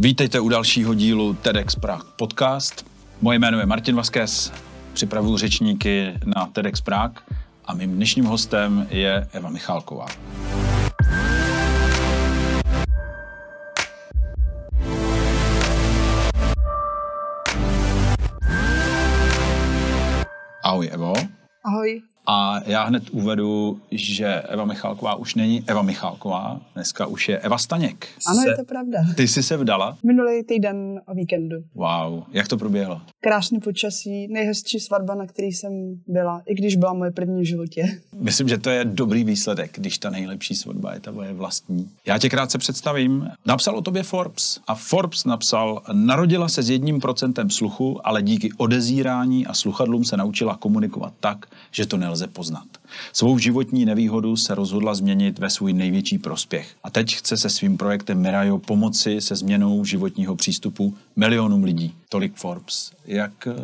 Vítejte u dalšího dílu TEDx Prague podcast. Moje jméno je Martin Vaskes, připravuju řečníky na TEDx Prague a mým dnešním hostem je Eva Michálková. Ahoj Evo. Ahoj. A já hned uvedu, že Eva Michálková už není Eva Michálková, dneska už je Eva Staněk. Ano, se, je to pravda. Ty jsi se vdala? Minulý týden o víkendu. Wow, jak to proběhlo? Krásný počasí, nejhezčí svatba, na který jsem byla, i když byla moje první v životě. Myslím, že to je dobrý výsledek, když ta nejlepší svatba je ta moje vlastní. Já tě krátce představím. Napsal o tobě Forbes a Forbes napsal, narodila se s jedním procentem sluchu, ale díky odezírání a sluchadlům se naučila komunikovat tak, že to nelze poznat. Svou životní nevýhodu se rozhodla změnit ve svůj největší prospěch. A teď chce se svým projektem Mirajo pomoci se změnou životního přístupu milionům lidí. Tolik Forbes. Jak eh,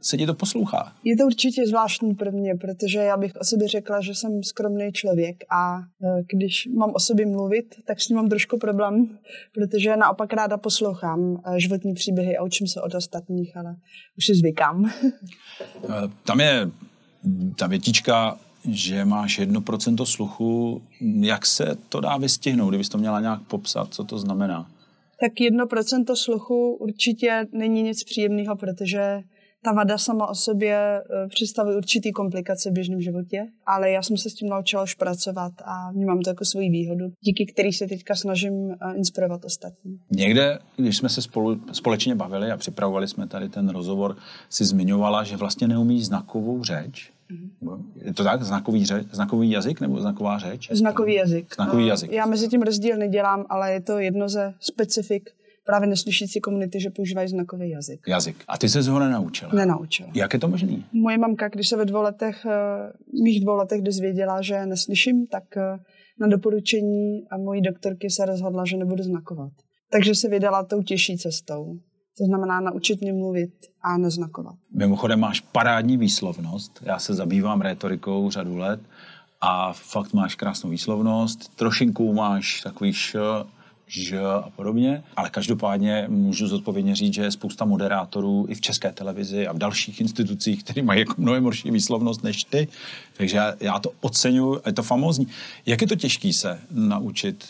se ti to poslouchá? Je to určitě zvláštní pro mě, protože já bych o sobě řekla, že jsem skromný člověk a eh, když mám o sobě mluvit, tak s ním mám trošku problém, protože naopak ráda poslouchám eh, životní příběhy a učím se od ostatních, ale už si zvykám. Tam je ta větička, že máš 1% sluchu. Jak se to dá vystihnout, kdybys to měla nějak popsat, co to znamená? Tak 1% sluchu určitě není nic příjemného, protože ta vada sama o sobě eh, představuje určitý komplikace v běžném životě, ale já jsem se s tím naučila už pracovat a vnímám to jako svoji výhodu, díky který se teďka snažím eh, inspirovat ostatní. Někde, když jsme se spolu, společně bavili a připravovali jsme tady ten rozhovor, si zmiňovala, že vlastně neumí znakovou řeč. Mm-hmm. Je to tak? Znakový, ře, znakový jazyk nebo znaková řeč? Znakový jazyk. Znakový jazyk. Já mezi tím rozdíl nedělám, ale je to jedno ze specifik právě neslyšící komunity, že používají znakový jazyk. Jazyk. A ty se ho nenaučila? Nenaučila. Jak je to možné? Moje mamka, když se ve dvou letech, eh, mých dvou letech dozvěděla, že neslyším, tak eh, na doporučení a mojí doktorky se rozhodla, že nebudu znakovat. Takže se vydala tou těžší cestou. To znamená naučit mě mluvit a neznakovat. Mimochodem máš parádní výslovnost. Já se zabývám rétorikou řadu let a fakt máš krásnou výslovnost. Trošinku máš takový š, ž a podobně, ale každopádně můžu zodpovědně říct, že je spousta moderátorů i v české televizi a v dalších institucích, kteří mají jako mnohem horší výslovnost než ty, takže já, já to oceňuji, je to famózní. Jak je to těžké se naučit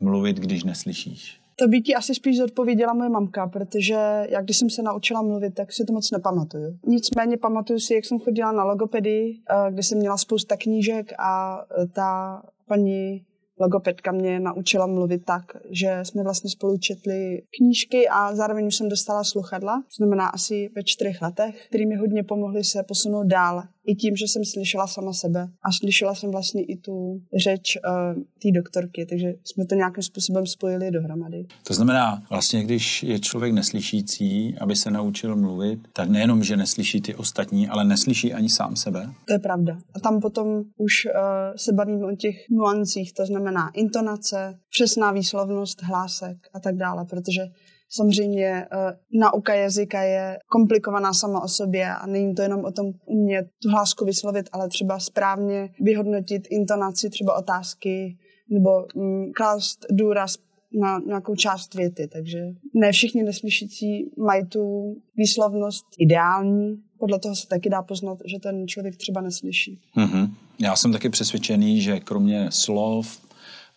mluvit, když neslyšíš? To by ti asi spíš zodpověděla moje mamka, protože jak když jsem se naučila mluvit, tak si to moc nepamatuju. Nicméně pamatuju si, jak jsem chodila na logopedii, eh, kde jsem měla spousta knížek a ta paní logopedka mě naučila mluvit tak, že jsme vlastně spolu četli knížky a zároveň už jsem dostala sluchadla, to znamená asi ve čtyřech letech, které mi hodně pomohly se posunout dál. I tím, že jsem slyšela sama sebe a slyšela jsem vlastně i tu řeč uh, té doktorky, takže jsme to nějakým způsobem spojili dohromady. To znamená, vlastně když je člověk neslyšící, aby se naučil mluvit, tak nejenom, že neslyší ty ostatní, ale neslyší ani sám sebe. To je pravda. A tam potom už uh, se bavíme o těch nuancích, to znamená intonace, přesná výslovnost, hlásek a tak dále, protože Samozřejmě uh, nauka jazyka je komplikovaná sama o sobě a není to jenom o tom umět tu hlásku vyslovit, ale třeba správně vyhodnotit intonaci třeba otázky nebo um, klást důraz na nějakou část věty, takže ne všichni neslyšící mají tu výslovnost ideální, podle toho se taky dá poznat, že ten člověk třeba neslyší. Mm-hmm. Já jsem taky přesvědčený, že kromě slov,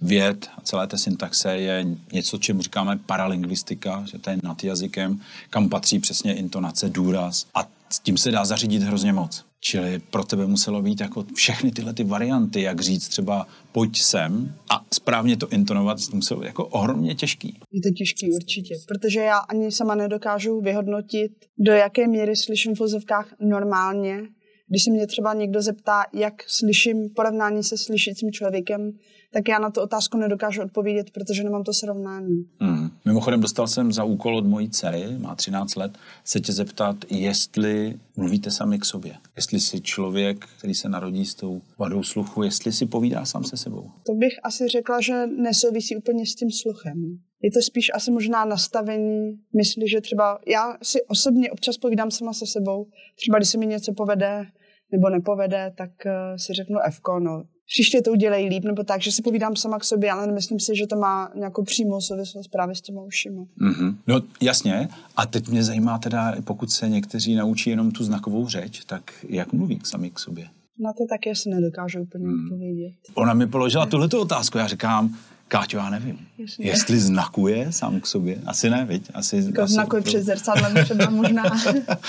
věd a celé té syntaxe je něco, čemu říkáme paralingvistika, že to je nad jazykem, kam patří přesně intonace, důraz a s tím se dá zařídit hrozně moc. Čili pro tebe muselo být jako všechny tyhle ty varianty, jak říct třeba pojď sem a správně to intonovat, to muselo jako ohromně těžký. Je to těžký určitě, protože já ani sama nedokážu vyhodnotit, do jaké míry slyším v vozovkách normálně když se mě třeba někdo zeptá, jak slyším porovnání se slyšícím člověkem, tak já na tu otázku nedokážu odpovědět, protože nemám to srovnání. Hmm. Mimochodem dostal jsem za úkol od mojí dcery, má 13 let, se tě zeptat, jestli mluvíte sami k sobě. Jestli si člověk, který se narodí s tou vadou sluchu, jestli si povídá sám se sebou. To bych asi řekla, že nesouvisí úplně s tím sluchem. Je to spíš asi možná nastavení mysli, že třeba já si osobně občas povídám sama se sebou. Třeba když se mi něco povede, nebo nepovede, tak uh, si řeknu Fko, no příště to udělej líp, nebo tak, že si povídám sama k sobě, ale myslím si, že to má nějakou přímou souvislost právě s těma ušima. Mm-hmm. No jasně, a teď mě zajímá teda, pokud se někteří naučí jenom tu znakovou řeč, tak jak mluví sami k sobě? Na to taky si nedokážu úplně mm. odpovědět. Ona mi položila tuhleto otázku, já říkám, Káťo, já nevím. Jasně. Jestli znakuje sám k sobě? Asi ne, viď? Asi, jako asi znakuje před zrcadlem třeba možná.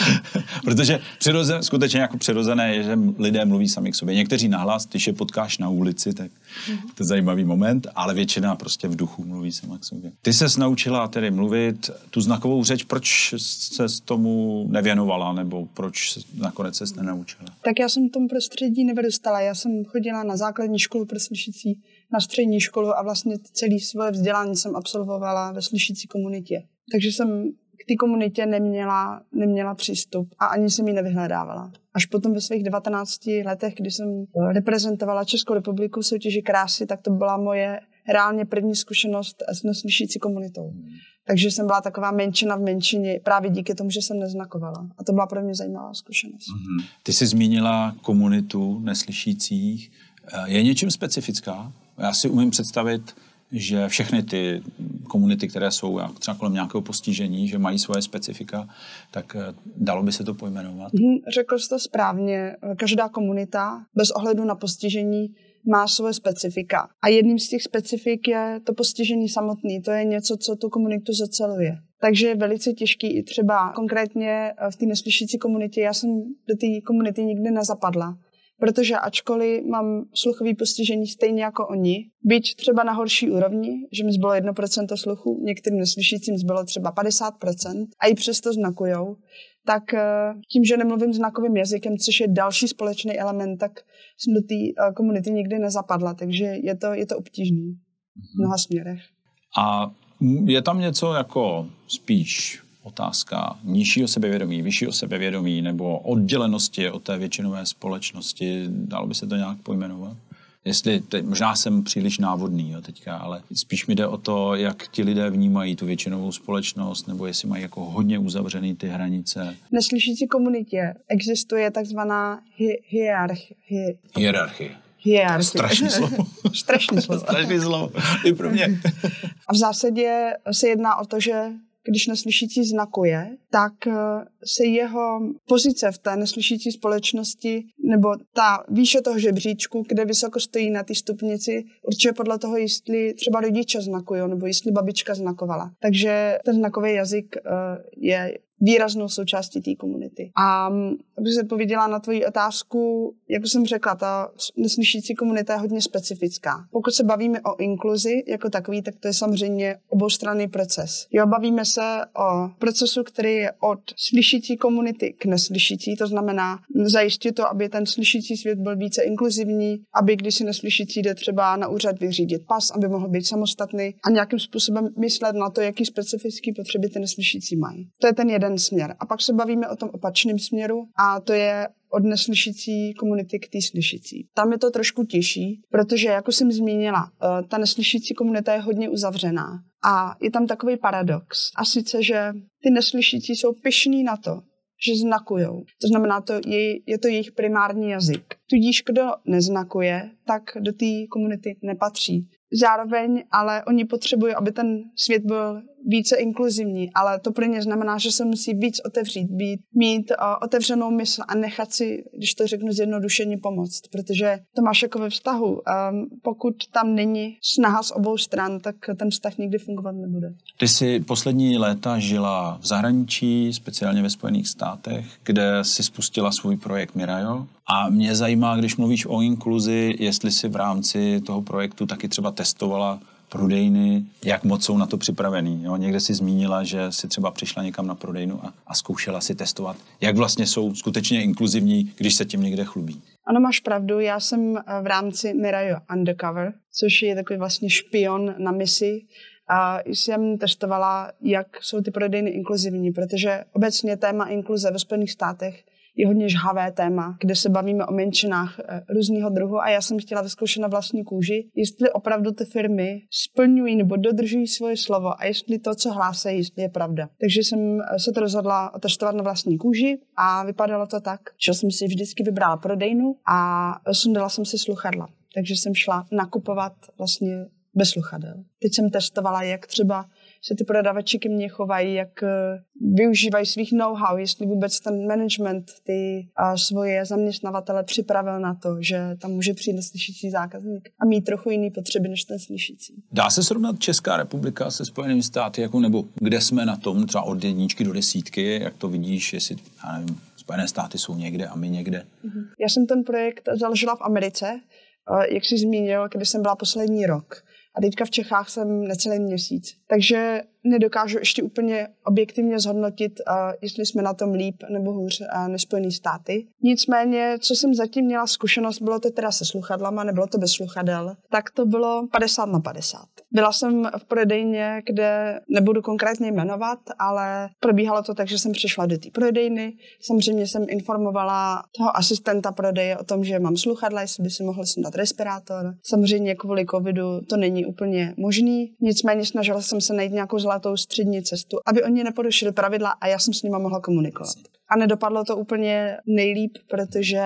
Protože přirozen, skutečně jako přirozené je, že lidé mluví sami k sobě. Někteří nahlas, když je potkáš na ulici, tak mm-hmm. to je zajímavý moment, ale většina prostě v duchu mluví sama k sobě. Ty se naučila tedy mluvit tu znakovou řeč, proč se s tomu nevěnovala, nebo proč nakonec se nenaučila? Tak já jsem v tom prostředí nevyrůstala. Já jsem chodila na základní školu pro slyšící na střední školu a vlastně celý svoje vzdělání jsem absolvovala ve slyšící komunitě. Takže jsem k té komunitě neměla, neměla přístup a ani jsem ji nevyhledávala. Až potom ve svých 19 letech, kdy jsem reprezentovala Českou republiku v soutěži krásy, tak to byla moje reálně první zkušenost s neslyšící komunitou. Takže jsem byla taková menšina v menšině právě díky tomu, že jsem neznakovala. A to byla pro mě zajímavá zkušenost. Mm-hmm. Ty jsi zmínila komunitu neslyšících. Je něčím specifická? Já si umím představit, že všechny ty komunity, které jsou třeba kolem nějakého postižení, že mají svoje specifika, tak eh, dalo by se to pojmenovat? Hmm, řekl jsi to správně. Každá komunita, bez ohledu na postižení, má svoje specifika. A jedním z těch specifik je to postižení samotný. To je něco, co tu komunitu zaceluje. Takže je velice těžký i třeba konkrétně v té neslyšící komunitě. Já jsem do té komunity nikdy nezapadla protože ačkoliv mám sluchový postižení stejně jako oni, byť třeba na horší úrovni, že mi zbylo 1% sluchu, některým neslyšícím zbylo třeba 50% a i přesto znakujou, tak eh, tím, že nemluvím znakovým jazykem, což je další společný element, tak jsem do té eh, komunity nikdy nezapadla, takže je to, je to obtížný v mnoha směrech. A je tam něco jako spíš otázka nižšího sebevědomí, vyššího sebevědomí nebo oddělenosti od té většinové společnosti, dalo by se to nějak pojmenovat? Jestli, teď, možná jsem příliš návodný jo, teďka, ale spíš mi jde o to, jak ti lidé vnímají tu většinovou společnost, nebo jestli mají jako hodně uzavřený ty hranice. V neslyšící komunitě existuje takzvaná hi- hierarchie. Hi- hierarchie. Hierarchie. Strašný slovo. Strašný slovo. Strašný slovo. I pro mě. A v zásadě se jedná o to, že když neslyšící znakuje, tak eh, se jeho pozice v té neslyšící společnosti nebo ta výše toho žebříčku, kde vysoko stojí na té stupnici, určuje podle toho, jestli třeba rodiče znakují nebo jestli babička znakovala. Takže ten znakový jazyk eh, je výraznou součástí té komunity. A abych se pověděla na tvoji otázku, jak jsem řekla, ta neslyšící komunita je hodně specifická. Pokud se bavíme o inkluzi jako takový, tak to je samozřejmě oboustranný proces. Jo, bavíme se o procesu, který je od slyšící komunity k neslyšící, to znamená zajistit to, aby ten slyšící svět byl více inkluzivní, aby když si neslyšící jde třeba na úřad vyřídit pas, aby mohl být samostatný a nějakým způsobem myslet na to, jaký specifický potřeby ty neslyšící mají. To je ten jeden jeden směr. A pak se bavíme o tom opačném směru a to je od neslyšící komunity k té slyšící. Tam je to trošku těžší, protože, jako jsem zmínila, eh, ta neslyšící komunita je hodně uzavřená. A je tam takový paradox. A sice, že ty neslyšící jsou pyšní na to, že znakujou. To znamená, to je, je to jejich primární jazyk. Tudíž, kdo neznakuje, tak do té komunity nepatří. Zároveň ale oni potřebují, aby ten svět byl více inkluzivní, ale to pro ně znamená, že se musí víc otevřít, být, mít uh, otevřenou mysl a nechat si, když to řeknu zjednodušeně, pomoct, protože to máš jako ve vztahu. Um, pokud tam není snaha z obou stran, tak ten vztah nikdy fungovat nebude. Ty jsi poslední léta žila v zahraničí, speciálně ve Spojených státech, kde si spustila svůj projekt Mirajo. A mě zajímá, když mluvíš o inkluzi, jestli si v rámci toho projektu taky třeba testovala prodejny, jak moc jsou na to připravený. Jo? Někde si zmínila, že si třeba přišla někam na prodejnu a, a zkoušela si testovat, jak vlastně jsou skutečně inkluzivní, když se tím někde chlubí. Ano, máš pravdu. Já jsem eh, v rámci Mirajo Undercover, což je takový vlastně špion na misi, a jsem testovala, jak jsou ty prodejny inkluzivní, protože obecně téma inkluze ve Spojených státech je hodně žhavé téma, kde se bavíme o menšinách eh, různého druhu a já jsem chtěla vyzkoušet na vlastní kůži, jestli opravdu ty firmy splňují nebo dodržují svoje slovo a jestli to, co hlásají, jestli je pravda. Takže jsem eh, se to rozhodla otestovat na vlastní kůži a vypadalo to tak, že jsem si vždycky vybrala prodejnu a sundala jsem si sluchadla. takže jsem šla nakupovat vlastně bez sluchadel. Teď jsem testovala, jak třeba se ty prodavači ke mně chovají, jak eh, využívají svých know-how, jestli vůbec ten management ty a svoje zaměstnavatele připravil na to, že tam může přijít slyšící zákazník a mít trochu jiný potřeby než ten slyšící. Dá se srovnat Česká republika se Spojenými státy, jako, nebo kde jsme na tom, třeba od jedničky do desítky, jak to vidíš, jestli, já nevím, Spojené státy jsou někde a my někde? Mhm. Já jsem ten projekt založila v Americe, jak jsi zmínil, když jsem byla poslední rok. A teďka v Čechách jsem necelý měsíc. Takže nedokážu ještě úplně objektivně zhodnotit, jestli jsme na tom líp nebo hůř než Spojený státy. Nicméně, co jsem zatím měla zkušenost, bylo to teda se sluchadlama, nebylo to bez sluchadel, tak to bylo 50 na 50. Byla jsem v prodejně, kde nebudu konkrétně jmenovat, ale probíhalo to tak, že jsem přišla do té prodejny. Samozřejmě jsem informovala toho asistenta prodeje o tom, že mám sluchadla, jestli by si mohl sundat respirátor. Samozřejmě kvůli covidu to není úplně možný, nicméně snažila jsem se najít nějakou zlatou střední cestu, aby oni neporušili pravidla a já jsem s nimi mohla komunikovat. A nedopadlo to úplně nejlíp, protože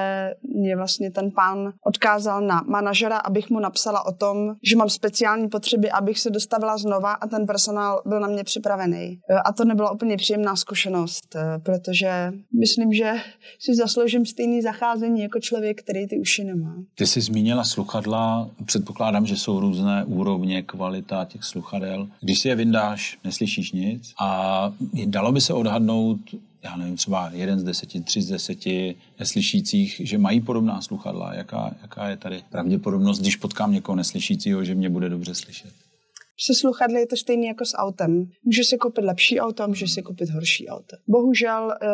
mě vlastně ten pán odkázal na manažera, abych mu napsala o tom, že mám speciální potřeby, abych se dostavila znova a ten personál byl na mě připravený. A to nebyla úplně příjemná zkušenost, protože myslím, že si zasloužím stejný zacházení jako člověk, který ty uši nemá. Ty jsi zmínila sluchadla, předpokládám, že jsou různé úrovně, kvalita těch sluchadel. Když si je vyndáš, neslyšíš nic a dalo by se odhadnout, já nevím, třeba jeden z deseti, tři z deseti neslyšících, že mají podobná sluchadla. Jaká, jaká je tady pravděpodobnost, když potkám někoho neslyšícího, že mě bude dobře slyšet? Se sluchadly je to stejné jako s autem. Můžeš si koupit lepší auto, můžeš si koupit horší auto. Bohužel eh,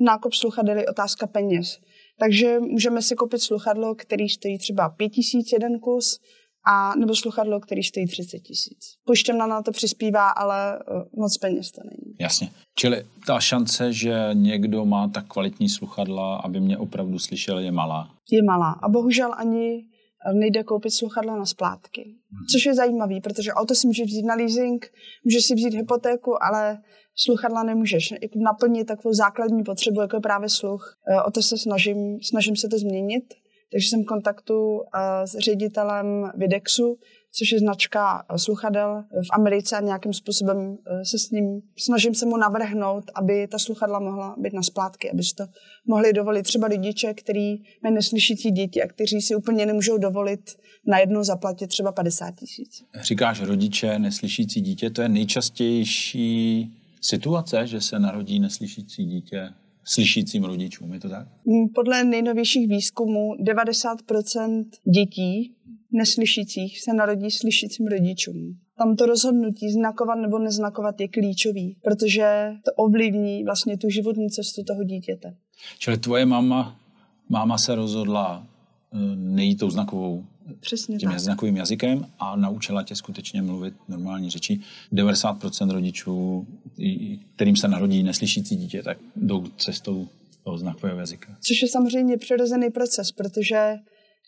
nákup sluchadel je otázka peněz. Takže můžeme si koupit sluchadlo, který stojí třeba 5000 jeden kus, a nebo sluchadlo, který stojí 30 tisíc. Pojišťovna na to přispívá, ale uh, moc peněz to není. Jasně. Čili ta šance, že někdo má tak kvalitní sluchadla, aby mě opravdu slyšel, je malá. Je malá. A bohužel ani eh, nejde koupit sluchadla na splátky. Hmm. Což je zajímavý, protože auto si může vzít na leasing, může si vzít hypotéku, ale sluchadla nemůžeš naplnit takovou základní potřebu, jako je právě sluch. Eh, o to se snažím, snažím se to změnit takže jsem v kontaktu eh, s ředitelem Videxu, což je značka eh, sluchadel v Americe a nějakým způsobem eh, se s ním snažím se mu navrhnout, aby ta sluchadla mohla být na splátky, aby si to mohli dovolit třeba rodiče, který mají neslyšící děti a kteří si úplně nemůžou dovolit najednou zaplatit třeba 50 tisíc. Říkáš rodiče, neslyšící dítě, to je nejčastější situace, že se narodí neslyšící dítě slyšícím rodičům, je to tak? Mm, podle nejnovějších výzkumů 90% dětí neslyšících se narodí slyšícím rodičům. Tam to rozhodnutí znakovat nebo neznakovat je klíčový, protože to ovlivní vlastně tu životní cestu toho dítěte. Čili tvoje máma, máma se rozhodla nejít tou znakovou Přesně tím tak. znakovým jazykem a naučila tě skutečně mluvit normální řečí. 90% rodičů, kterým se narodí neslyšící dítě, tak jdou cestou toho znakového jazyka. Což je samozřejmě přirozený proces, protože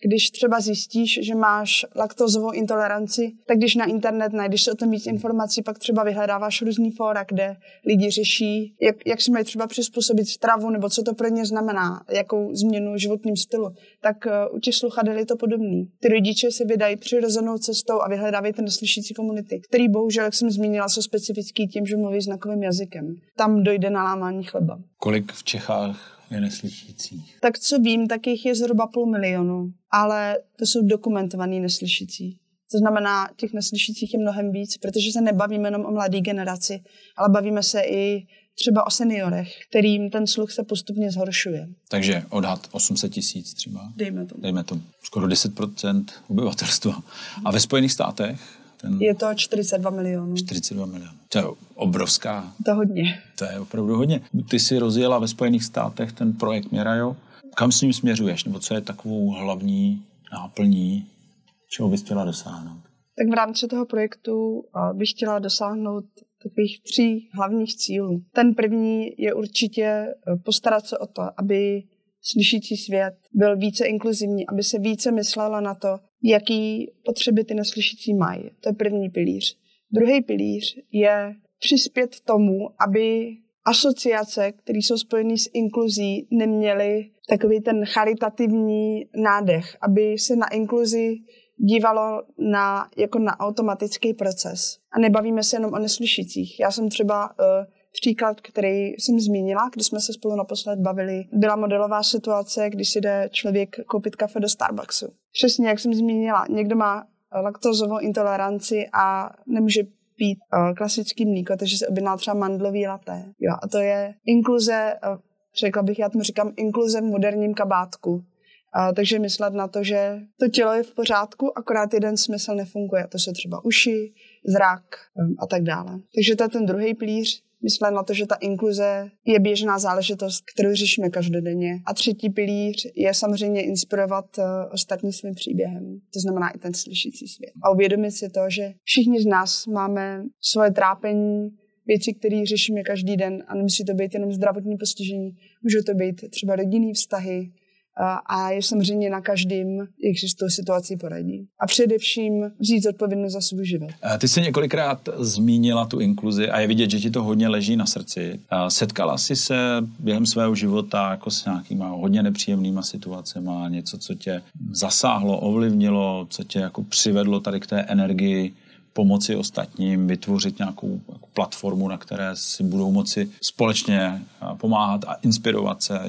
když třeba zjistíš, že máš laktozovou intoleranci, tak když na internet najdeš se o tom víc informací, pak třeba vyhledáváš různý fóra, kde lidi řeší, jak, jak si mají třeba přizpůsobit stravu, nebo co to pro ně znamená, jakou změnu životním stylu. Tak uh, u těch sluchadel je to podobný. Ty rodiče si vydají přirozenou cestou a vyhledávají ty neslyšící komunity, který bohužel, jak jsem zmínila, jsou specifický tím, že mluví znakovým jazykem. Tam dojde na lámání chleba. Kolik v Čechách je neslyšících? Tak co vím, tak jich je zhruba půl milionu, ale to jsou dokumentovaný neslyšící. To znamená, těch neslyšících je mnohem víc, protože se nebavíme jenom o mladé generaci, ale bavíme se i třeba o seniorech, kterým ten sluch se postupně zhoršuje. Takže odhad 800 tisíc třeba? Dejme tomu. Dejme tomu. Skoro 10% obyvatelstva. A ve Spojených státech? Ten... Je to 42 milionů. 42 milionů. To je obrovská. To hodně. To je opravdu hodně. Ty si rozjela ve Spojených státech ten projekt Mirajo. Kam s ním směřuješ? Nebo co je takovou hlavní náplní, čeho bys chtěla dosáhnout? Tak v rámci toho projektu bych chtěla dosáhnout takových tří hlavních cílů. Ten první je určitě e, postarat se o to, aby slyšící svět byl více inkluzivní, aby se více myslelo na to, jaký potřeby ty neslyšící mají. To je první pilíř. Druhý pilíř je přispět tomu, aby asociace, které jsou spojené s inkluzí, neměly takový ten charitativní nádech, aby se na inkluzi dívalo na, jako na automatický proces. A nebavíme se jenom o neslyšících. Já jsem třeba uh, příklad, který jsem zmínila, když jsme se spolu naposled bavili, byla modelová situace, když si jde člověk koupit kafe do Starbucksu. Přesně jak jsem zmínila, někdo má laktozovou intoleranci a nemůže pít uh, klasický mlíko, takže se objedná třeba mandlový laté. Jo, a to je inkluze, uh, řekla bych, já tomu říkám inkluze v moderním kabátku. Uh, takže myslet na to, že to tělo je v pořádku, akorát jeden smysl nefunguje. To jsou třeba uši, zrak a tak dále. Takže to je ten druhý plíř myslet na to, že ta inkluze je běžná záležitost, kterou řešíme každodenně. A třetí pilíř je samozřejmě inspirovat uh, ostatní svým příběhem. To znamená i ten slyšící svět. A uvědomit si to, že všichni z nás máme svoje trápení, věci, které řešíme každý den a nemusí to být jenom zdravotní postižení. Může to být třeba rodinný vztahy, a je samozřejmě na každém, jak si s tou situací poradí. A především vzít odpovědnost za svůj život. Ty jsi několikrát zmínila tu inkluzi a je vidět, že ti to hodně leží na srdci. Setkala jsi se během svého života jako s nějakýma hodně nepříjemnýma situacemi, něco, co tě zasáhlo, ovlivnilo, co tě jako přivedlo tady k té energii pomoci ostatním, vytvořit nějakou jako platformu, na které si budou moci společně pomáhat a inspirovat se.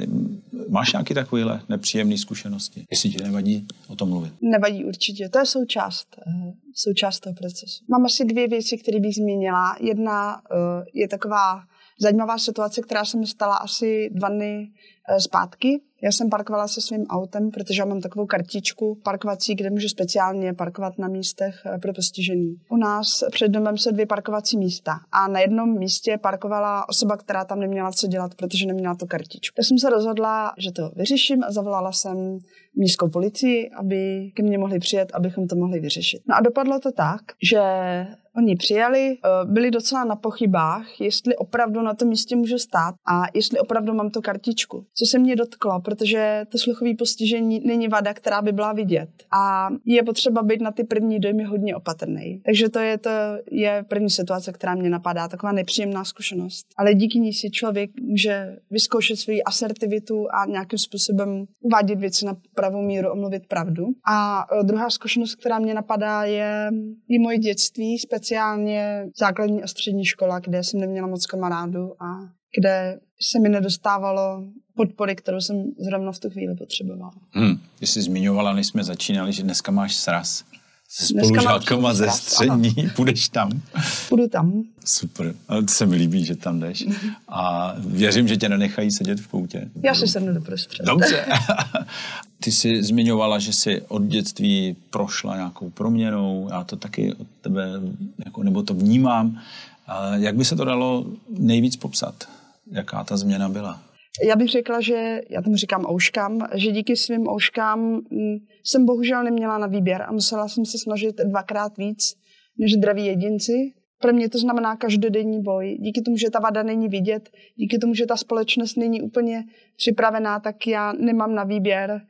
Máš nějaké takovéhle nepříjemné zkušenosti? Jestli ti nevadí o tom mluvit. Nevadí určitě, to je součást, eh, součást toho procesu. Mám asi dvě věci, které bych zmínila. Jedna eh, je taková zajímavá situace, která se mi stala asi dva dny eh, zpátky. Já jsem parkovala se svým autem, protože já mám takovou kartičku parkovací, kde můžu speciálně parkovat na místech eh, pro postižený. U nás před domem se dvě parkovací místa a na jednom místě parkovala osoba, která tam neměla co dělat, protože neměla tu kartičku. Tak jsem se rozhodla, že to vyřeším a zavolala jsem městskou policii, aby ke mně mohli přijet, abychom to mohli vyřešit. No a dopadlo to tak, že Oni přijeli, eh, byli docela na pochybách, jestli opravdu na tom místě můžu stát a jestli opravdu mám tu kartičku. Co se mě dotklo, protože to sluchové postižení není vada, která by byla vidět. A je potřeba být na ty první dojmy hodně opatrný. Takže to je, to je první situace, která mě napadá, taková nepříjemná zkušenost. Ale díky ní si člověk může vyzkoušet svoji asertivitu a nějakým způsobem uvádět věci na pravou míru, omluvit pravdu. A eh, druhá zkušenost, která mě napadá, je, je moje dětství, speciálně základní a střední škola, kde jsem neměla moc kamarádů a kde se mi nedostávalo podpory, kterou jsem zrovna v tu chvíli potřebovala. Hmm. Ty jsi zmiňovala, než jsme začínali, že dneska máš sraz se spolužákama ze střední. Ano. Půjdeš tam? Půjdu tam. Super. Ale to se mi líbí, že tam jdeš. A věřím, že tě nenechají sedět v koutě. Já si sednu do prostřed. Dobře. Ty jsi zmiňovala, že jsi od dětství prošla nějakou proměnou. Já to taky od tebe, jako, nebo to vnímám. A jak by se to dalo nejvíc popsat? Jaká ta změna byla? Já bych řekla, že já tomu říkám ouškám, že díky svým ouškám mm, jsem bohužel neměla na výběr a musela jsem se snažit dvakrát víc než zdraví jedinci. Pro mě to znamená každodenní boj. Díky tomu, že ta vada není vidět, díky tomu, že ta společnost není úplně připravená, tak já nemám na výběr,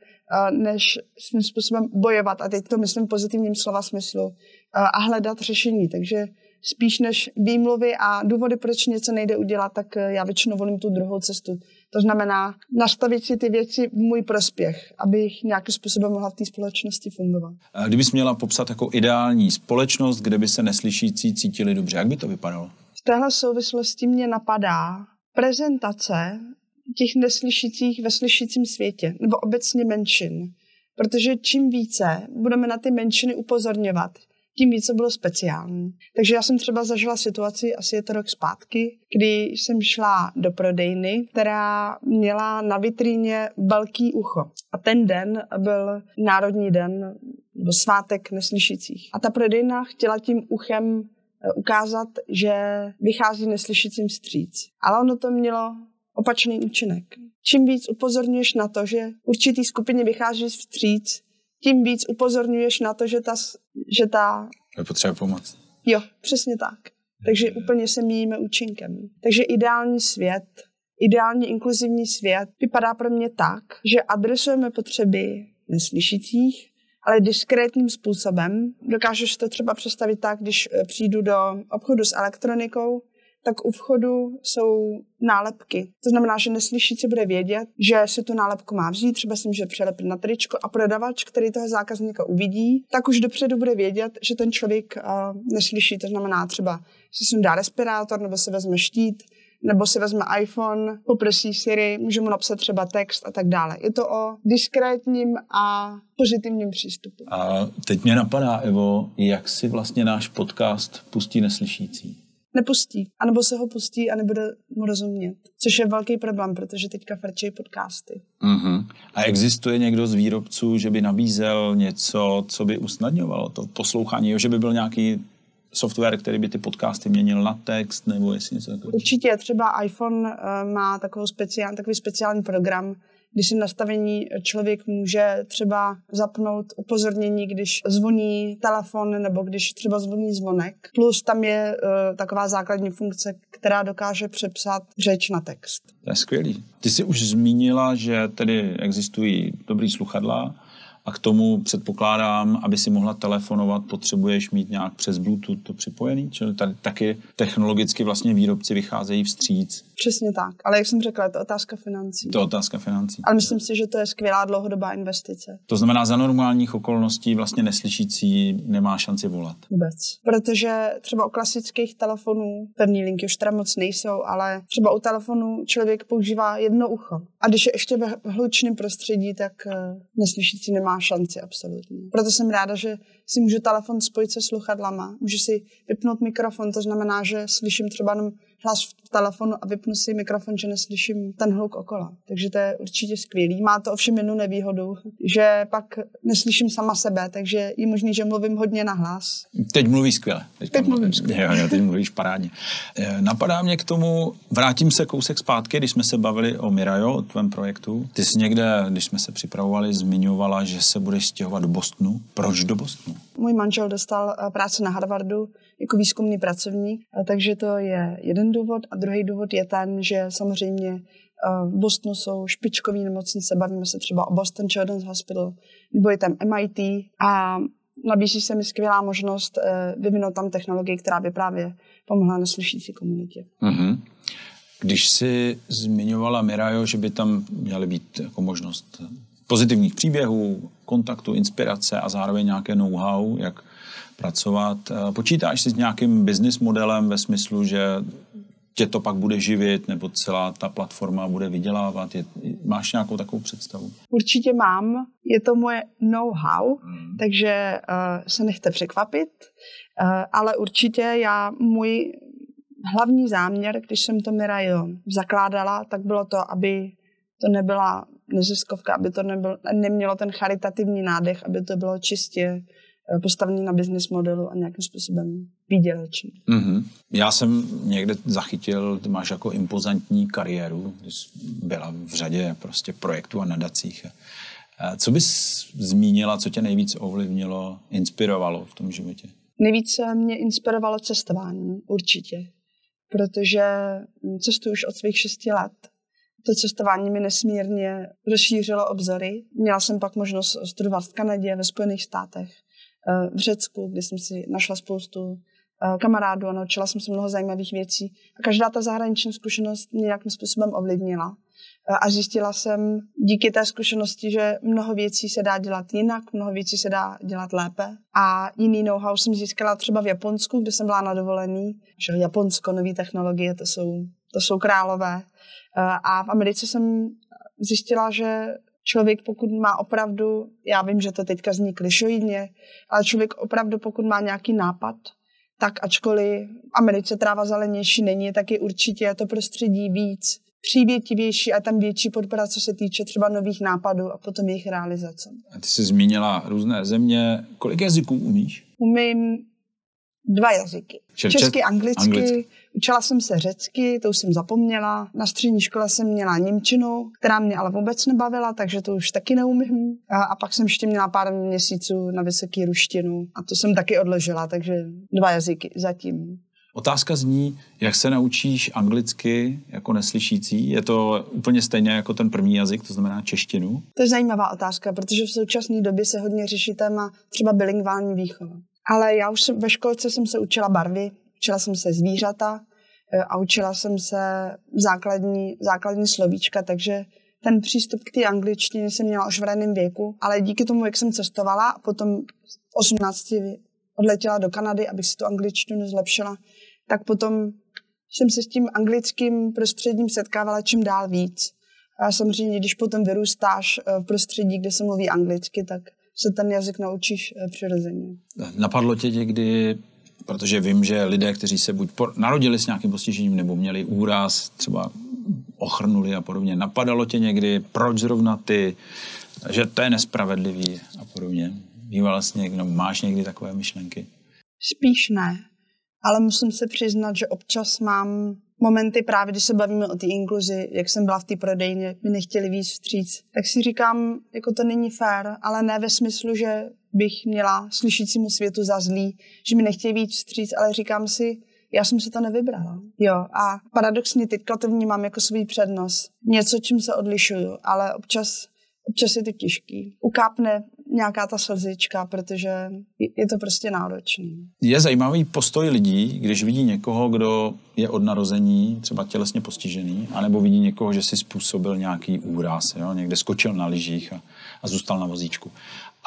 než svým způsobem bojovat. A teď to myslím v pozitivním slova smyslu. A hledat řešení. Takže spíš než výmluvy a důvody, proč něco nejde udělat, tak já většinou volím tu druhou cestu. To znamená nastavit si ty věci v můj prospěch, abych nějakým způsobem mohla v té společnosti fungovat. A kdybys měla popsat jako ideální společnost, kde by se neslyšící cítili dobře, jak by to vypadalo? V téhle souvislosti mě napadá prezentace těch neslyšících ve slyšícím světě, nebo obecně menšin. Protože čím více budeme na ty menšiny upozorňovat, tím více bylo speciální. Takže já jsem třeba zažila situaci, asi je to rok zpátky, kdy jsem šla do prodejny, která měla na vitríně velký ucho. A ten den byl Národní den nebo svátek neslyšících. A ta prodejna chtěla tím uchem eh, ukázat, že vychází neslyšícím stříc. Ale ono to mělo opačný účinek. Čím víc upozorňuješ na to, že určitý skupině vychází vstříc, tím víc upozorňuješ na to, že ta... Že ta... Je potřeba pomoct. Jo, přesně tak. Takže úplně se míjíme účinkem. Takže ideální svět, ideální inkluzivní svět vypadá pro mě tak, že adresujeme potřeby neslyšících, ale diskrétním způsobem. Dokážeš to třeba představit tak, když eh, přijdu do obchodu s elektronikou, tak u vchodu jsou nálepky. To znamená, že neslyšící bude vědět, že si tu nálepku má vzít, třeba si může přelepit na tričko a prodavač, který toho zákazníka uvidí, tak už dopředu bude vědět, že ten člověk uh, neslyší. To znamená třeba, si sundá respirátor nebo si vezme štít, nebo si vezme iPhone, poprosí Siri, může mu napsat třeba text a tak dále. Je to o diskrétním a pozitivním přístupu. A teď mě napadá, Evo, jak si vlastně náš podcast pustí neslyšící? Nepustí. A nebo se ho pustí a nebude mu rozumět. Což je velký problém, protože teďka frčejí podcasty. Uh-huh. A existuje někdo z výrobců, že by nabízel něco, co by usnadňovalo to poslouchání, že by byl nějaký software, který by ty podcasty měnil na text, nebo jestli něco takového? Určitě, třeba iPhone uh, má takovou speciál, takový speciální program, když si nastavení člověk může třeba zapnout upozornění, když zvoní telefon nebo když třeba zvoní zvonek. Plus tam je uh, taková základní funkce, která dokáže přepsat řeč na text. To je skvělý. Ty jsi už zmínila, že tedy existují dobrý sluchadla, a k tomu předpokládám, aby si mohla telefonovat, potřebuješ mít nějak přes Bluetooth to připojený, čili tady taky technologicky vlastně výrobci vycházejí vstříc. Přesně tak, ale jak jsem řekla, je to otázka financí. To je otázka financí. Ale myslím si, že to je skvělá dlouhodobá investice. To znamená, za normálních okolností vlastně neslyšící nemá šanci volat. Vůbec. Protože třeba u klasických telefonů, pevní linky už teda moc nejsou, ale třeba u telefonu člověk používá jedno ucho. A když je ještě ve hlučném prostředí, tak eh, neslyšící nemá šanci absolutně. Proto jsem ráda, že si můžu telefon spojit se sluchadlama, můžu si vypnout mikrofon, to znamená, že slyším třeba jenom hlas v telefonu a vypnu si mikrofon, že neslyším ten hluk okolo. Takže to je určitě skvělý. Má to ovšem jednu nevýhodu, že pak neslyším sama sebe, takže je možný, že mluvím hodně na hlas. Teď mluvíš skvěle. Teď, teď mluvím skvěle. Jo, jo, teď mluvíš parádně. Eh, napadá mě k tomu, vrátím se kousek zpátky, když jsme se bavili o Mirajo, o tvém projektu. Ty jsi někde, když jsme se připravovali, zmiňovala, že se budeš stěhovat do Bostonu. Proč do Bostonu? Můj manžel dostal eh, práci na Harvardu jako výzkumný pracovník, eh, takže to je jeden důvod. A druhý důvod je ten, že samozřejmě eh, v Bostonu jsou špičkové nemocnice, bavíme se třeba o Boston Children's Hospital, nebo je tam MIT a nabízí se mi skvělá možnost vyvinout tam technologii, která by právě pomohla neslyšící komunitě. Mm-hmm. Když jsi zmiňovala Mirajo, že by tam měly být jako možnost pozitivních příběhů, kontaktu, inspirace a zároveň nějaké know-how, jak pracovat. Eh, počítáš si s nějakým business modelem ve smyslu, že tě to pak bude živit, nebo celá ta platforma bude vydělávat? Je, máš nějakou takovou představu? Určitě mám. Je to moje know-how, hmm. takže uh, se nechte překvapit. Uh, ale určitě já, můj hlavní záměr, když jsem to Mirajo zakládala, tak bylo to, aby to nebyla neziskovka, aby to nebyl, nemělo ten charitativní nádech, aby to bylo čistě eh, postavený na business modelu a nějakým způsobem výdělečný. Mm-hmm. Já jsem někde zachytil, ty máš jako impozantní kariéru, jsi byla v řadě prostě projektů a nadacích. Co bys zmínila, co tě nejvíc ovlivnilo, inspirovalo v tom životě? Nejvíc mě inspirovalo cestování, určitě. Protože cestuji už od svých šesti let to cestování mi nesmírně rozšířilo obzory. Měla jsem pak možnost studovat v Kanadě, ve Spojených státech, eh, v Řecku, kde jsem si našla spoustu eh, kamarádů a naučila jsem se mnoho zajímavých věcí. A každá ta zahraniční zkušenost mě nějakým způsobem ovlivnila. Eh, a zjistila jsem díky té zkušenosti, že mnoho věcí se dá dělat jinak, mnoho věcí se dá dělat lépe. A jiný know-how jsem získala třeba v Japonsku, kde jsem byla na dovolený. Že Japonsko, nové technologie, to jsou, to jsou králové. Eh, a v Americe jsem zjistila, že člověk, pokud má opravdu, já vím, že to teďka zní klišoidně, ale člověk opravdu, pokud má nějaký nápad, tak ačkoliv v Americe tráva zelenější není, tak je určitě to prostředí víc přívětivější a tam větší podpora, co se týče třeba nových nápadů a potom jejich realizace. A ty jsi zmínila různé země. Kolik jazyků umíš? Umím dva jazyky. Česky, anglicky. anglicky. Učila jsem se řecky, to už jsem zapomněla. Na střední škole jsem měla Němčinu, která mě ale vůbec nebavila, takže to už taky neumím. A, a pak jsem ještě měla pár měsíců na vysoký ruštinu a to jsem taky odložila, takže dva jazyky zatím. Otázka zní, jak se naučíš anglicky jako neslyšící? Je to úplně stejně jako ten první jazyk, to znamená češtinu? To je zajímavá otázka, protože v současné době se hodně řeší téma třeba bilingvální výchova. Ale já už jsem, ve školce jsem se učila barvy, učila jsem se zvířata, eh, a učila jsem se základní, základní slovíčka, takže ten přístup k té angličtině jsem měla už v raném věku, ale díky tomu, jak jsem cestovala a potom v 18 odletěla do Kanady, abych si tu angličtinu zlepšila, tak potom jsem se s tím anglickým prostředím setkávala čím dál víc. A samozřejmě, když potom vyrůstáš eh, v prostředí, kde se mluví anglicky, tak se ten jazyk naučíš eh, přirozeně. Napadlo tě někdy, protože vím, že lidé, kteří se buď narodili s nějakým postižením nebo měli úraz, třeba ochrnuli a podobně, napadalo tě někdy, proč zrovna ty, že to je nespravedlivý a podobně? Býval vlastně, no, máš někdy takové myšlenky? Spíš ne, ale musím se přiznat, že občas mám momenty právě, když se bavíme o té inkluzi, jak jsem byla v té prodejně, mi nechtěli víc vstříc, tak si říkám, jako to není fér, ale ne ve smyslu, že bych měla slyšícímu světu za zlý, že mi nechtějí víc vstříc, ale říkám si, já jsem si to nevybrala. Jo, a paradoxně teďka to vnímám jako svůj přednost. Něco, čím se odlišuju, ale občas, občas je to těžký. Ukápne nějaká ta slzička, protože je to prostě náročný. Je zajímavý postoj lidí, když vidí někoho, kdo je od narození třeba tělesně postižený, anebo vidí někoho, že si způsobil nějaký úraz, jo? někde skočil na lyžích a, a zůstal na vozíčku.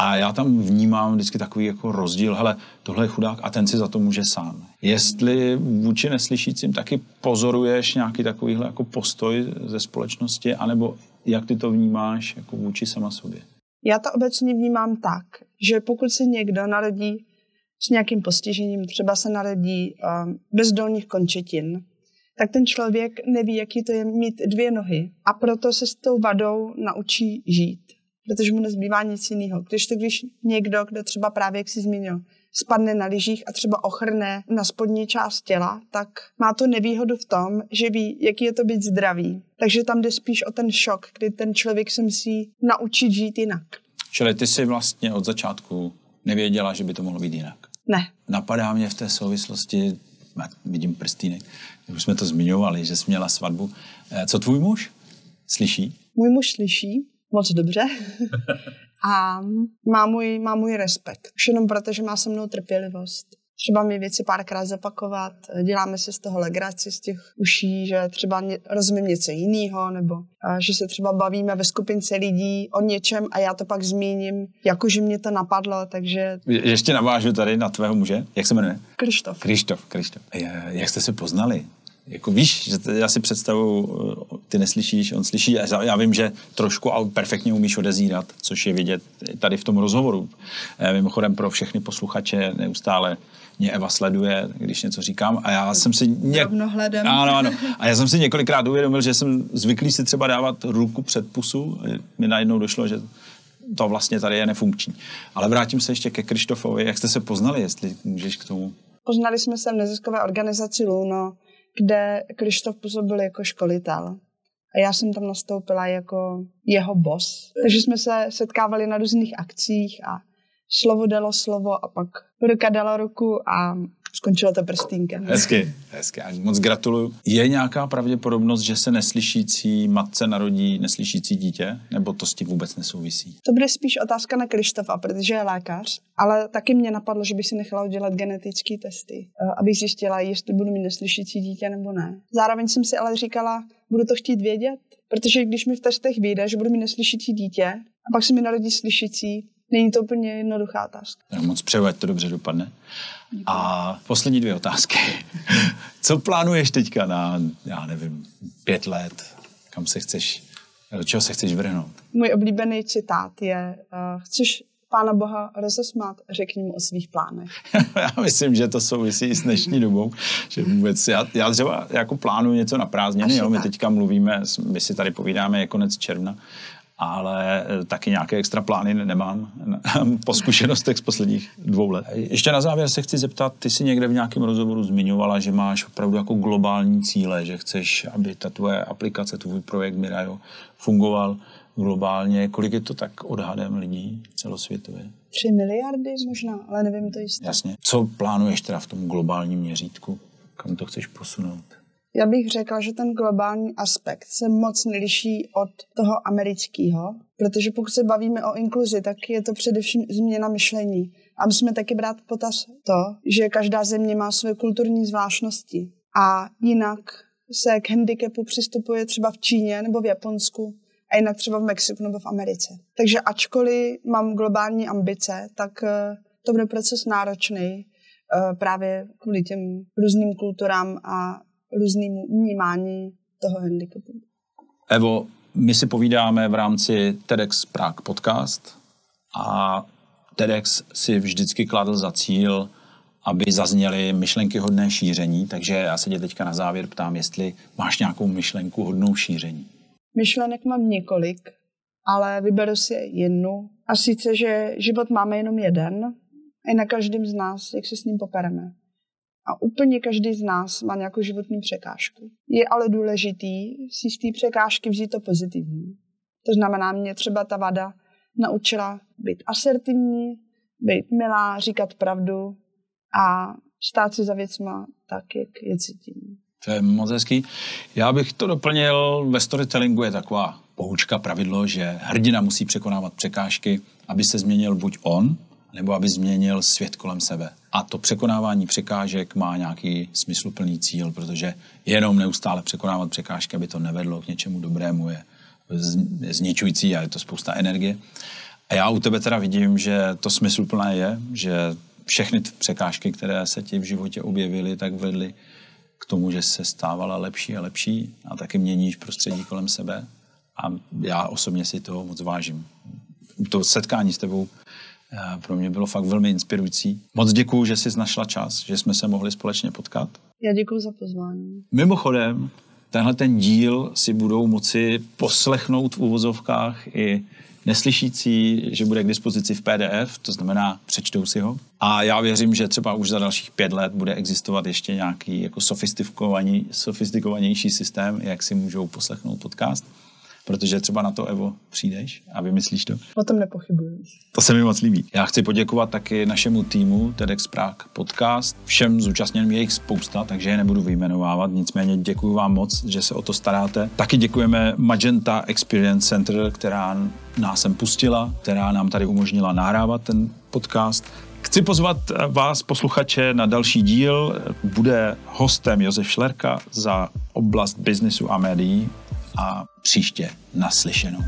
A já tam vnímám vždycky takový jako rozdíl, hele, tohle je chudák a ten si za to může sám. Jestli vůči neslyšícím taky pozoruješ nějaký takovýhle jako postoj ze společnosti, anebo jak ty to vnímáš jako vůči sama sobě? Já to obecně vnímám tak, že pokud se někdo narodí s nějakým postižením, třeba se narodí um, bez dolních končetin, tak ten člověk neví, jaký to je mít dvě nohy a proto se s tou vadou naučí žít, protože mu nezbývá nic jiného. Když to, když někdo, kdo třeba právě, jak si zmínil, spadne na lyžích a třeba ochrne na spodní část těla, tak má to nevýhodu v tom, že ví, jaký je to být zdravý. Takže tam jde spíš o ten šok, kdy ten člověk se musí naučit žít jinak. Čili ty jsi vlastně od začátku nevěděla, že by to mohlo být jinak? Ne. Napadá mě v té souvislosti, vidím prstýnek, už jsme to zmiňovali, že jsi měla svatbu. Eh, co tvůj muž? Slyší? Můj muž slyší, moc dobře. a má můj, má můj respekt. Už jenom proto, že má se mnou trpělivost. Třeba mi věci párkrát zopakovat, děláme si z toho legraci z těch uší, že třeba rozumím něco jiného, nebo že se třeba bavíme ve skupince lidí o něčem a já to pak zmíním, jakože mě to napadlo, takže... Ještě navážu tady na tvého muže. Jak se jmenuje? Krištof. Krištof, Krištof. Jak jste se poznali? Jako víš, že t- já si představu, eh, ty neslyšíš, on slyší, a já vím, že trošku a perfektně umíš odezírat, což je vidět tady v tom rozhovoru. Eh, mimochodem pro všechny posluchače neustále mě Eva sleduje, když něco říkám a já jsem si... Rovnohledem. Ano, ano. A já jsem si několikrát uvědomil, že jsem zvyklý si třeba dávat ruku před pusu. Mi najednou došlo, že to vlastně tady je nefunkční. Ale vrátím se ještě ke Krištofovi. Jak jste se poznali, jestli můžeš k tomu? Poznali jsme se v neziskové organizaci Luno kde Krištof působil jako školitel. A já jsem tam nastoupila jako jeho boss. Takže jsme se setkávali na různých akcích a slovo dalo slovo a pak ruka dala ruku a skončilo to prstínkem. Hezky, hezky. Moc gratuluju. Je nějaká pravděpodobnost, že se neslyšící matce narodí neslyšící dítě? Nebo to s tím vůbec nesouvisí? To bude spíš otázka na Krištofa, protože je lékař, ale taky mě napadlo, že by si nechala udělat genetické testy, eh, abych zjistila, jestli budu mít neslyšící dítě nebo ne. Zároveň jsem si ale říkala, budu to chtít vědět, protože když mi v testech vyjde, že budu mít neslyšící dítě, a pak se mi narodí slyšící, Není to úplně jednoduchá otázka. Tak moc přeju, ať to dobře dopadne. Děkuji. A poslední dvě otázky. Co plánuješ teďka na, já nevím, pět let? Kam se chceš, do čeho se chceš vrhnout? Můj oblíbený citát je, uh, chceš Pána Boha rozesmát, řekni mu o svých plánech. já myslím, že to souvisí s dnešní dobou, že vůbec, já, já třeba jako plánuju něco na prázdniny, jo, my teďka mluvíme, my si tady povídáme je konec června, ale eh, taky nějaké extra plány nemám po zkušenostech z posledních dvou let. Ještě na závěr se chci zeptat, ty si někde v nějakém rozhovoru zmiňovala, že máš opravdu jako globální cíle, že chceš, aby ta tvoje aplikace, tvůj projekt Mirajo fungoval globálně. Kolik je to tak odhadem lidí celosvětově? Tři miliardy možná, ale nevím to jistě. Jasně. Co plánuješ teda v tom globálním měřítku? Kam to chceš posunout? Já bych řekla, že ten globální aspekt se moc neliší od toho amerického, protože pokud se bavíme o inkluzi, tak je to především změna myšlení. A musíme taky brát potaz to, že každá země má své kulturní zvláštnosti. A jinak se k handicapu přistupuje třeba v Číně nebo v Japonsku a jinak třeba v Mexiku nebo v Americe. Takže ačkoliv mám globální ambice, tak eh, to bude proces náročný eh, právě kvůli těm různým kulturám a různým vnímání toho handicapu. Evo, my si povídáme v rámci TEDx Prague podcast a TEDx si vždycky kladl za cíl, aby zazněly myšlenky hodné šíření, takže já se tě teďka na závěr ptám, jestli máš nějakou myšlenku hodnou šíření. Myšlenek mám několik, ale vyberu si jednu. A sice, že život máme jenom jeden a na každém z nás, jak se s ním popereme. A úplně každý z nás má nějakou životní překážku. Je ale důležitý si z té překážky vzít to pozitivní. To znamená, mě třeba ta vada naučila být asertivní, být milá, říkat pravdu a stát si za věcma tak, jak je cítím. To je moc hezký. Já bych to doplnil, ve storytellingu je taková poučka, pravidlo, že hrdina musí překonávat překážky, aby se změnil buď on, nebo aby změnil svět kolem sebe. A to překonávání překážek má nějaký smysluplný cíl, protože jenom neustále překonávat překážky, aby to nevedlo k něčemu dobrému, je zničující a je to spousta energie. A já u tebe teda vidím, že to smysluplné je, že všechny překážky, které se ti v životě objevily, tak vedly k tomu, že se stávala lepší a lepší a taky měníš prostředí kolem sebe. A já osobně si toho moc vážím. To setkání s tebou pro mě bylo fakt velmi inspirující. Moc děkuju, že jsi našla čas, že jsme se mohli společně potkat. Já děkuji za pozvání. Mimochodem, tenhle ten díl si budou moci poslechnout v uvozovkách i neslyšící, že bude k dispozici v PDF, to znamená přečtou si ho. A já věřím, že třeba už za dalších pět let bude existovat ještě nějaký jako sofistikovanější systém, jak si můžou poslechnout podcast protože třeba na to, Evo, přijdeš a vymyslíš to. O tom nepochybuji. To se mi moc líbí. Já chci poděkovat taky našemu týmu TEDx Prague Podcast. Všem zúčastněným je jich spousta, takže je nebudu vyjmenovávat. Nicméně děkuji vám moc, že se o to staráte. Taky děkujeme Magenta Experience Center, která nás sem pustila, která nám tady umožnila nahrávat ten podcast. Chci pozvat vás, posluchače, na další díl. Bude hostem Josef Šlerka za oblast biznesu a médií a příště naslyšenou.